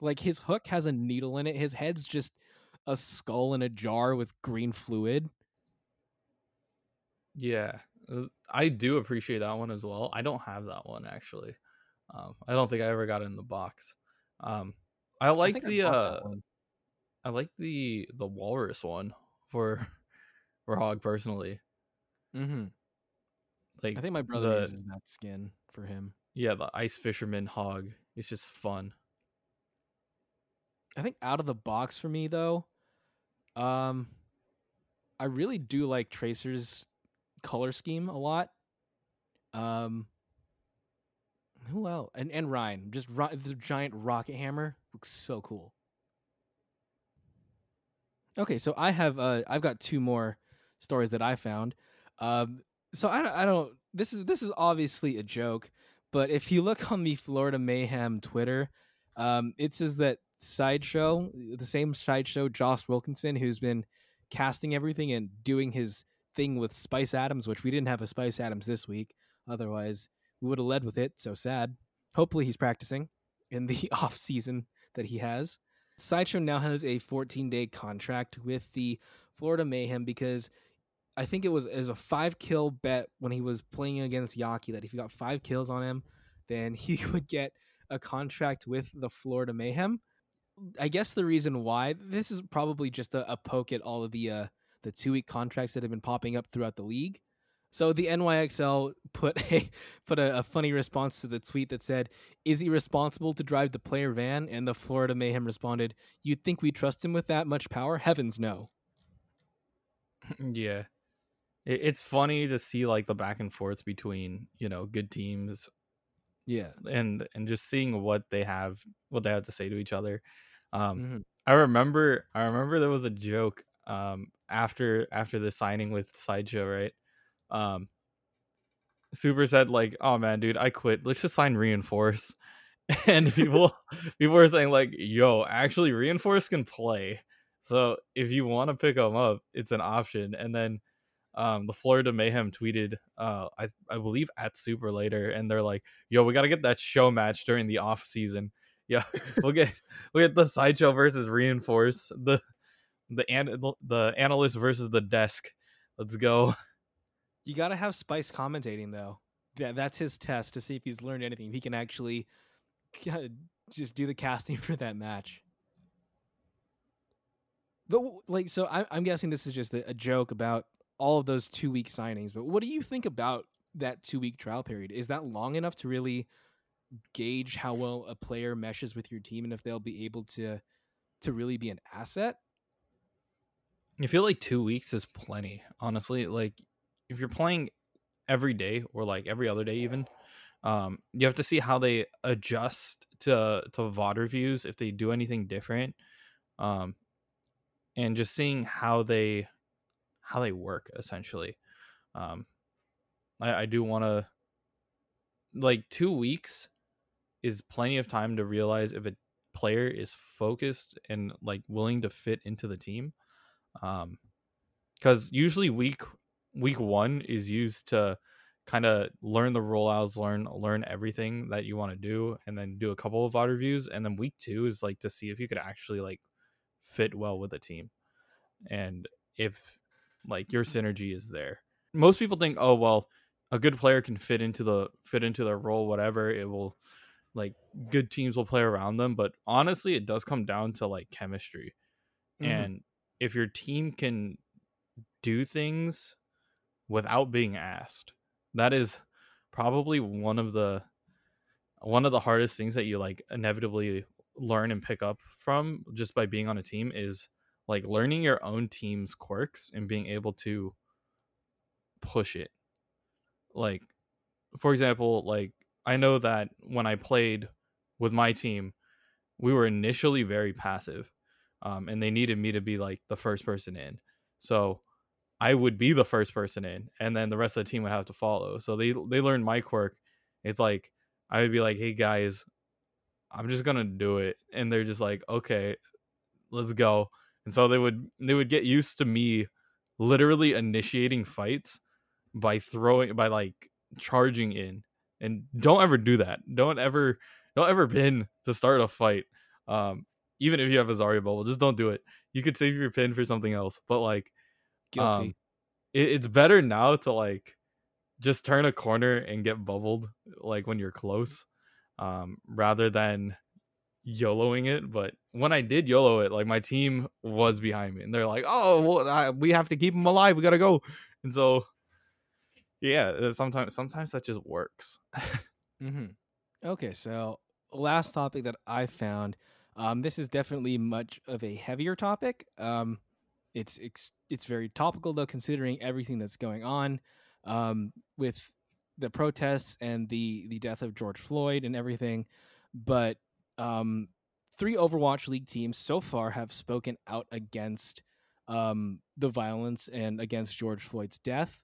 Speaker 1: Like his hook has a needle in it. His head's just a skull in a jar with green fluid.
Speaker 2: Yeah, uh, I do appreciate that one as well. I don't have that one actually. Um, I don't think I ever got it in the box. Um, I like I the I uh, I like the the walrus one for for Hog personally.
Speaker 1: Mm-hmm. Like I think my brother the, uses that skin for him.
Speaker 2: Yeah, the ice fisherman hog. It's just fun.
Speaker 1: I think out of the box for me though, um, I really do like Tracer's color scheme a lot. Um, who else? And and Rein, just ro- the giant rocket hammer looks so cool. Okay, so I have uh I've got two more stories that I found. Um, so I I don't this is this is obviously a joke, but if you look on the Florida Mayhem Twitter, um, it says that sideshow, the same sideshow, Josh Wilkinson, who's been casting everything and doing his thing with Spice Adams, which we didn't have a Spice Adams this week. Otherwise, we would have led with it. So sad. Hopefully, he's practicing in the off season that he has. Sideshow now has a 14 day contract with the Florida Mayhem because I think it was as a five kill bet when he was playing against Yaki that if he got five kills on him, then he would get a contract with the Florida Mayhem. I guess the reason why this is probably just a, a poke at all of the uh, the two week contracts that have been popping up throughout the league. So the NYXL put a put a, a, funny response to the tweet that said, "Is he responsible to drive the player van?" And the Florida Mayhem responded, "You'd think we trust him with that much power? Heavens no."
Speaker 2: yeah, it's funny to see like the back and forth between you know good teams,
Speaker 1: yeah,
Speaker 2: and and just seeing what they have what they have to say to each other. Um, mm-hmm. I remember I remember there was a joke um after after the signing with Sideshow, right? Um, Super said like, "Oh man, dude, I quit. Let's just sign Reinforce." And people people were saying like, "Yo, actually, Reinforce can play. So if you want to pick him up, it's an option." And then um, the Florida Mayhem tweeted, uh, I I believe at Super later, and they're like, "Yo, we gotta get that show match during the off season. Yeah, we'll get we'll get the sideshow versus Reinforce the the an- the analyst versus the desk. Let's go."
Speaker 1: You got to have Spice commentating though. That's his test to see if he's learned anything. If he can actually just do the casting for that match. But like, so I, am guessing this is just a joke about all of those two week signings. But what do you think about that two week trial period? Is that long enough to really gauge how well a player meshes with your team and if they'll be able to to really be an asset?
Speaker 2: I feel like two weeks is plenty, honestly. Like if you're playing every day or like every other day even um you have to see how they adjust to to VOD reviews if they do anything different um and just seeing how they how they work essentially um i i do want to like two weeks is plenty of time to realize if a player is focused and like willing to fit into the team um because usually week week one is used to kind of learn the rollouts, learn learn everything that you want to do, and then do a couple of odd reviews. And then week two is like to see if you could actually like fit well with the team, and if like your synergy is there. Most people think, oh well, a good player can fit into the fit into their role, whatever. It will like good teams will play around them, but honestly, it does come down to like chemistry.
Speaker 1: Mhm.
Speaker 2: And if your team can do things without being asked, that is probably one of the one of the hardest things that you like inevitably learn and pick up from just by being on a team is like learning your own team's quirks and being able to push it. Like for example, like I know that when I played with my team, we were initially very passive. Um, and they needed me to be like the first person in. So I would be the first person in, and then the rest of the team would have to follow. So they they learned my quirk. It's like I would be like, "Hey guys, I'm just gonna do it," and they're just like, "Okay, let's go." And so they would they would get used to me literally initiating fights by throwing by like charging in. And don't ever do that. Don't ever don't ever pin to start a fight. Um, even if you have a Zarya bubble, just don't do it. You could save your pin for something else. But like
Speaker 1: Guilty.
Speaker 2: um, it, it's better now to like just turn a corner and get bubbled like when you're close um rather than yoloing it but when i did yolo it like my team was behind me and they're like oh well, I, we have to keep him alive we gotta go and so yeah uh, sometimes sometimes that just works
Speaker 1: Mm-hmm. Okay, so last topic that I found. Um, this is definitely much of a heavier topic. Um, it's it's it's very topical though, considering everything that's going on um, with the protests and the the death of George Floyd and everything. But um, three Overwatch League teams so far have spoken out against um, the violence and against George Floyd's death.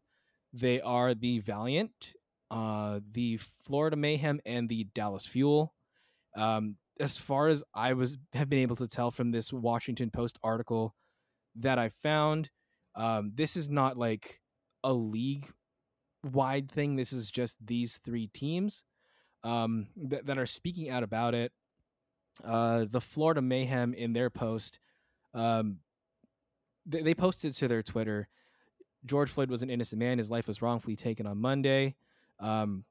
Speaker 1: They are the Valiant, uh, the Florida Mayhem, and the Dallas Fuel. Um, as far as I was have been able to tell from this Washington Post article that I found, um, this is not like a league wide thing. This is just these three teams um, that, that are speaking out about it. Uh, the Florida Mayhem in their post, um, they, they posted to their Twitter. George Floyd was an innocent man. His life was wrongfully taken on Monday. Um,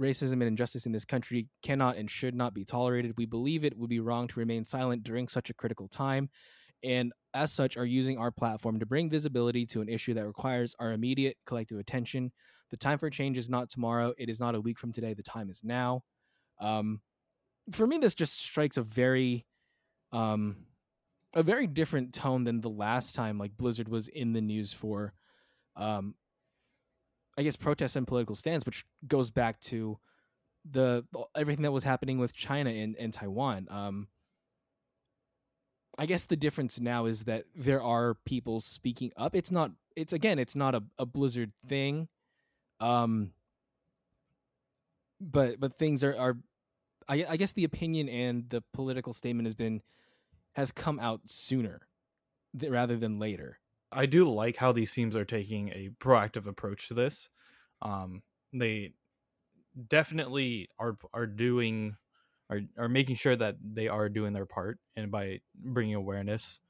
Speaker 1: racism and injustice in this country cannot and should not be tolerated. We believe it would be wrong to remain silent during such a critical time, and as such, are using our platform to bring visibility to an issue that requires our immediate collective attention. The time for change is not tomorrow. It is not a week from today. The time is now. Um, for me, this just strikes a very, um, a very different tone than the last time like Blizzard was in the news for, um, I guess protests and political stands, which goes back to the everything that was happening with China and, and Taiwan. Um, I guess the difference now is that there are people speaking up. It's not. It's again. It's not a, a Blizzard thing. Um, but but things are are. I, I guess the opinion and the political statement has been has come out sooner, th- rather than later.
Speaker 2: i do like how these teams are taking a proactive approach to this um they definitely are are doing are are making sure that they are doing their part and by bringing awareness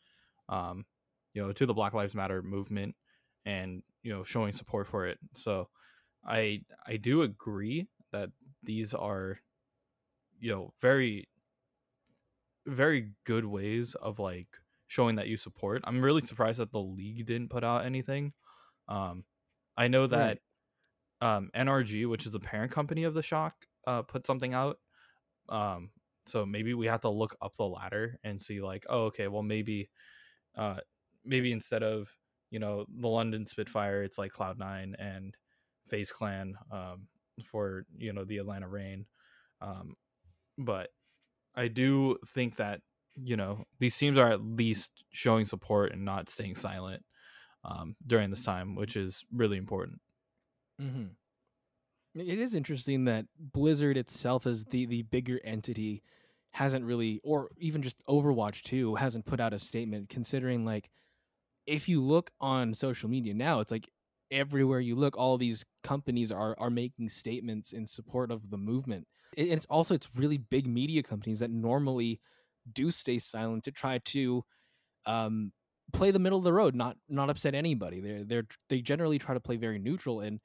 Speaker 2: um you know to the black lives matter movement and you know showing support for it so i i do agree that these are you know very very good ways of like showing that you support. I'm really surprised that the league didn't put out anything. Um i know that um nrg which is the parent company of the shock uh put something out. Um so maybe we have to look up the ladder and see like oh okay well maybe uh maybe instead of you know the london spitfire it's like cloud nine and FaZe Clan um for you know the Atlanta Reign um but i do think that you know these teams are at least showing support and not staying silent um during this time which is really important
Speaker 1: Mm-hmm. It is interesting that Blizzard itself, as the the bigger entity, hasn't really, or even just Overwatch 2, hasn't put out a statement. Considering, like, if you look on social media now, it's like everywhere you look, all these companies are are making statements in support of the movement. And it's also it's really big media companies that normally do stay silent to try to um, play the middle of the road, not not upset anybody. They're they're they generally try to play very neutral, and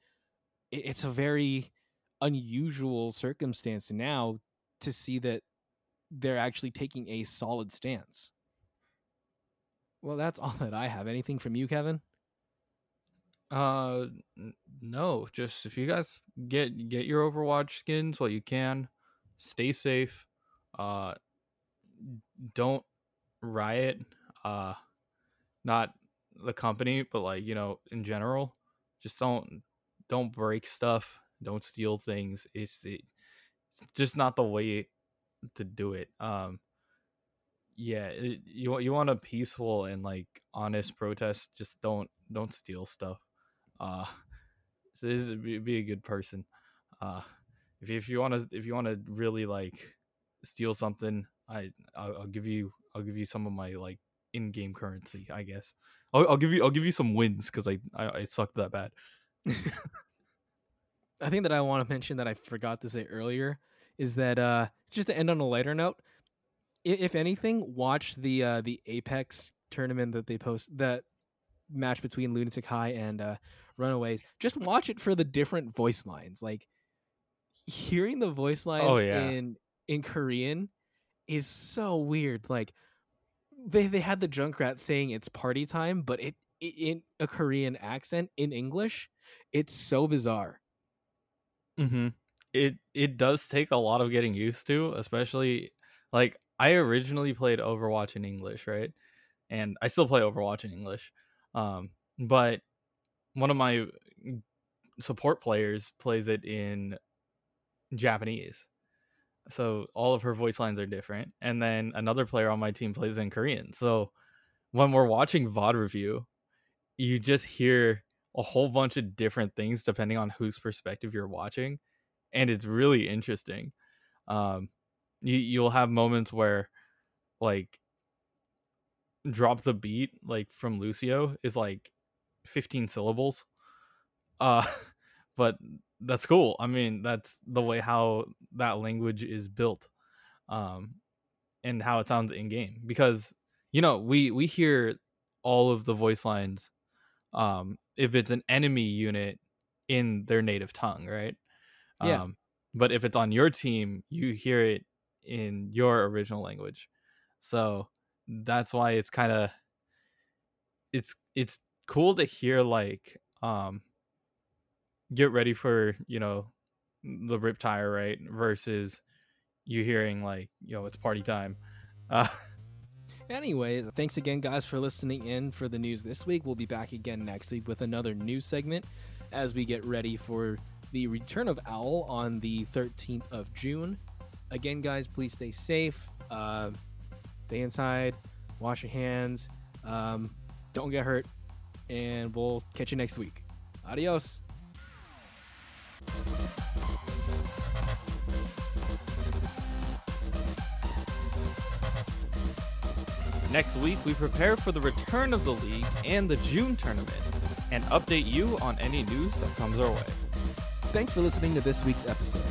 Speaker 1: it's a very unusual circumstance now to see that they're actually taking a solid stance. Well, that's all that I have. Anything from you, Kevin?
Speaker 2: Uh, no. Just if you guys get get your Overwatch skins while you can, stay safe. Uh, don't riot. Uh, not the company, but like you know, in general, just don't don't break stuff. Don't steal things. It's, it's just not the way to do it. Um, yeah, it, you you want a peaceful and like honest protest. Just don't don't steal stuff. Uh, so this is, be, be a good person. Uh, if if you want to if you want to really like steal something, I I'll, I'll, give you I'll give you some of my like in-game currency. I guess I'll, I'll give you I'll give you some wins because I, I I sucked that bad.
Speaker 1: I think that I want to mention that I forgot to say earlier is that uh just to end on a lighter note, if anything, watch the uh the Apex tournament that they post that match between Lunatic-Hai and uh Runaways. Just watch it for the different voice lines. Like hearing the voice lines oh, yeah. in in Korean is so weird. Like they they had the Junkrat saying it's party time, but it, it in a Korean accent in English, it's so bizarre.
Speaker 2: Mm-hmm. It it does take a lot of getting used to, especially like I originally played Overwatch in English, right? And I still play Overwatch in English. Um, but one of my support players plays it in Japanese. So all of her voice lines are different. And then another player on my team plays in Korean. So when we're watching VOD review, you just hear a whole bunch of different things depending on whose perspective you're watching. And it's really interesting. Um, you you'll have moments where like drop the beat like from Lucio is like 15 syllables. Uh but that's cool. I mean, that's the way how that language is built. Um and how it sounds in game because you know, we we hear all of the voice lines um if it's an enemy unit in their native tongue, right?
Speaker 1: Yeah.
Speaker 2: Um but if it's on your team, you hear it in your original language. So that's why it's kind of it's it's cool to hear like um get ready for you know the RIP-Tire right versus you hearing like yo it's party time uh
Speaker 1: Anyways, thanks again, guys, for listening in for the news this week. We'll be back again next week with another news segment as we get ready for the return of Owl on the 13th of June. Again, guys, please stay safe. Uh, stay inside. Wash your hands. Um, don't get hurt. And we'll catch you next week. Adios.
Speaker 2: Next week, we prepare for the return of the league and the June tournament and update you on any news that comes our way.
Speaker 1: Thanks for listening to this week's episode.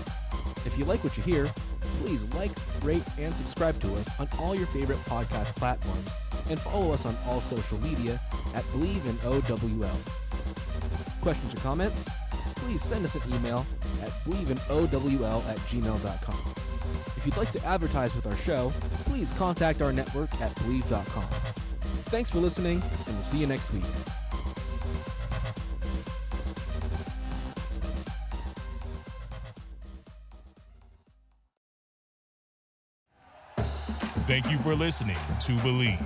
Speaker 1: If you like what you hear, please like, rate, and subscribe to us on all your favorite podcast platforms and follow us on all social media at Believe in OWL. Questions or comments? Please send us an email at believeinowl at gmail.com. If you'd like to advertise with our show, please contact our network at bleav.com. Thanks for listening, and we'll see you next week.
Speaker 3: Thank you for listening to Believe.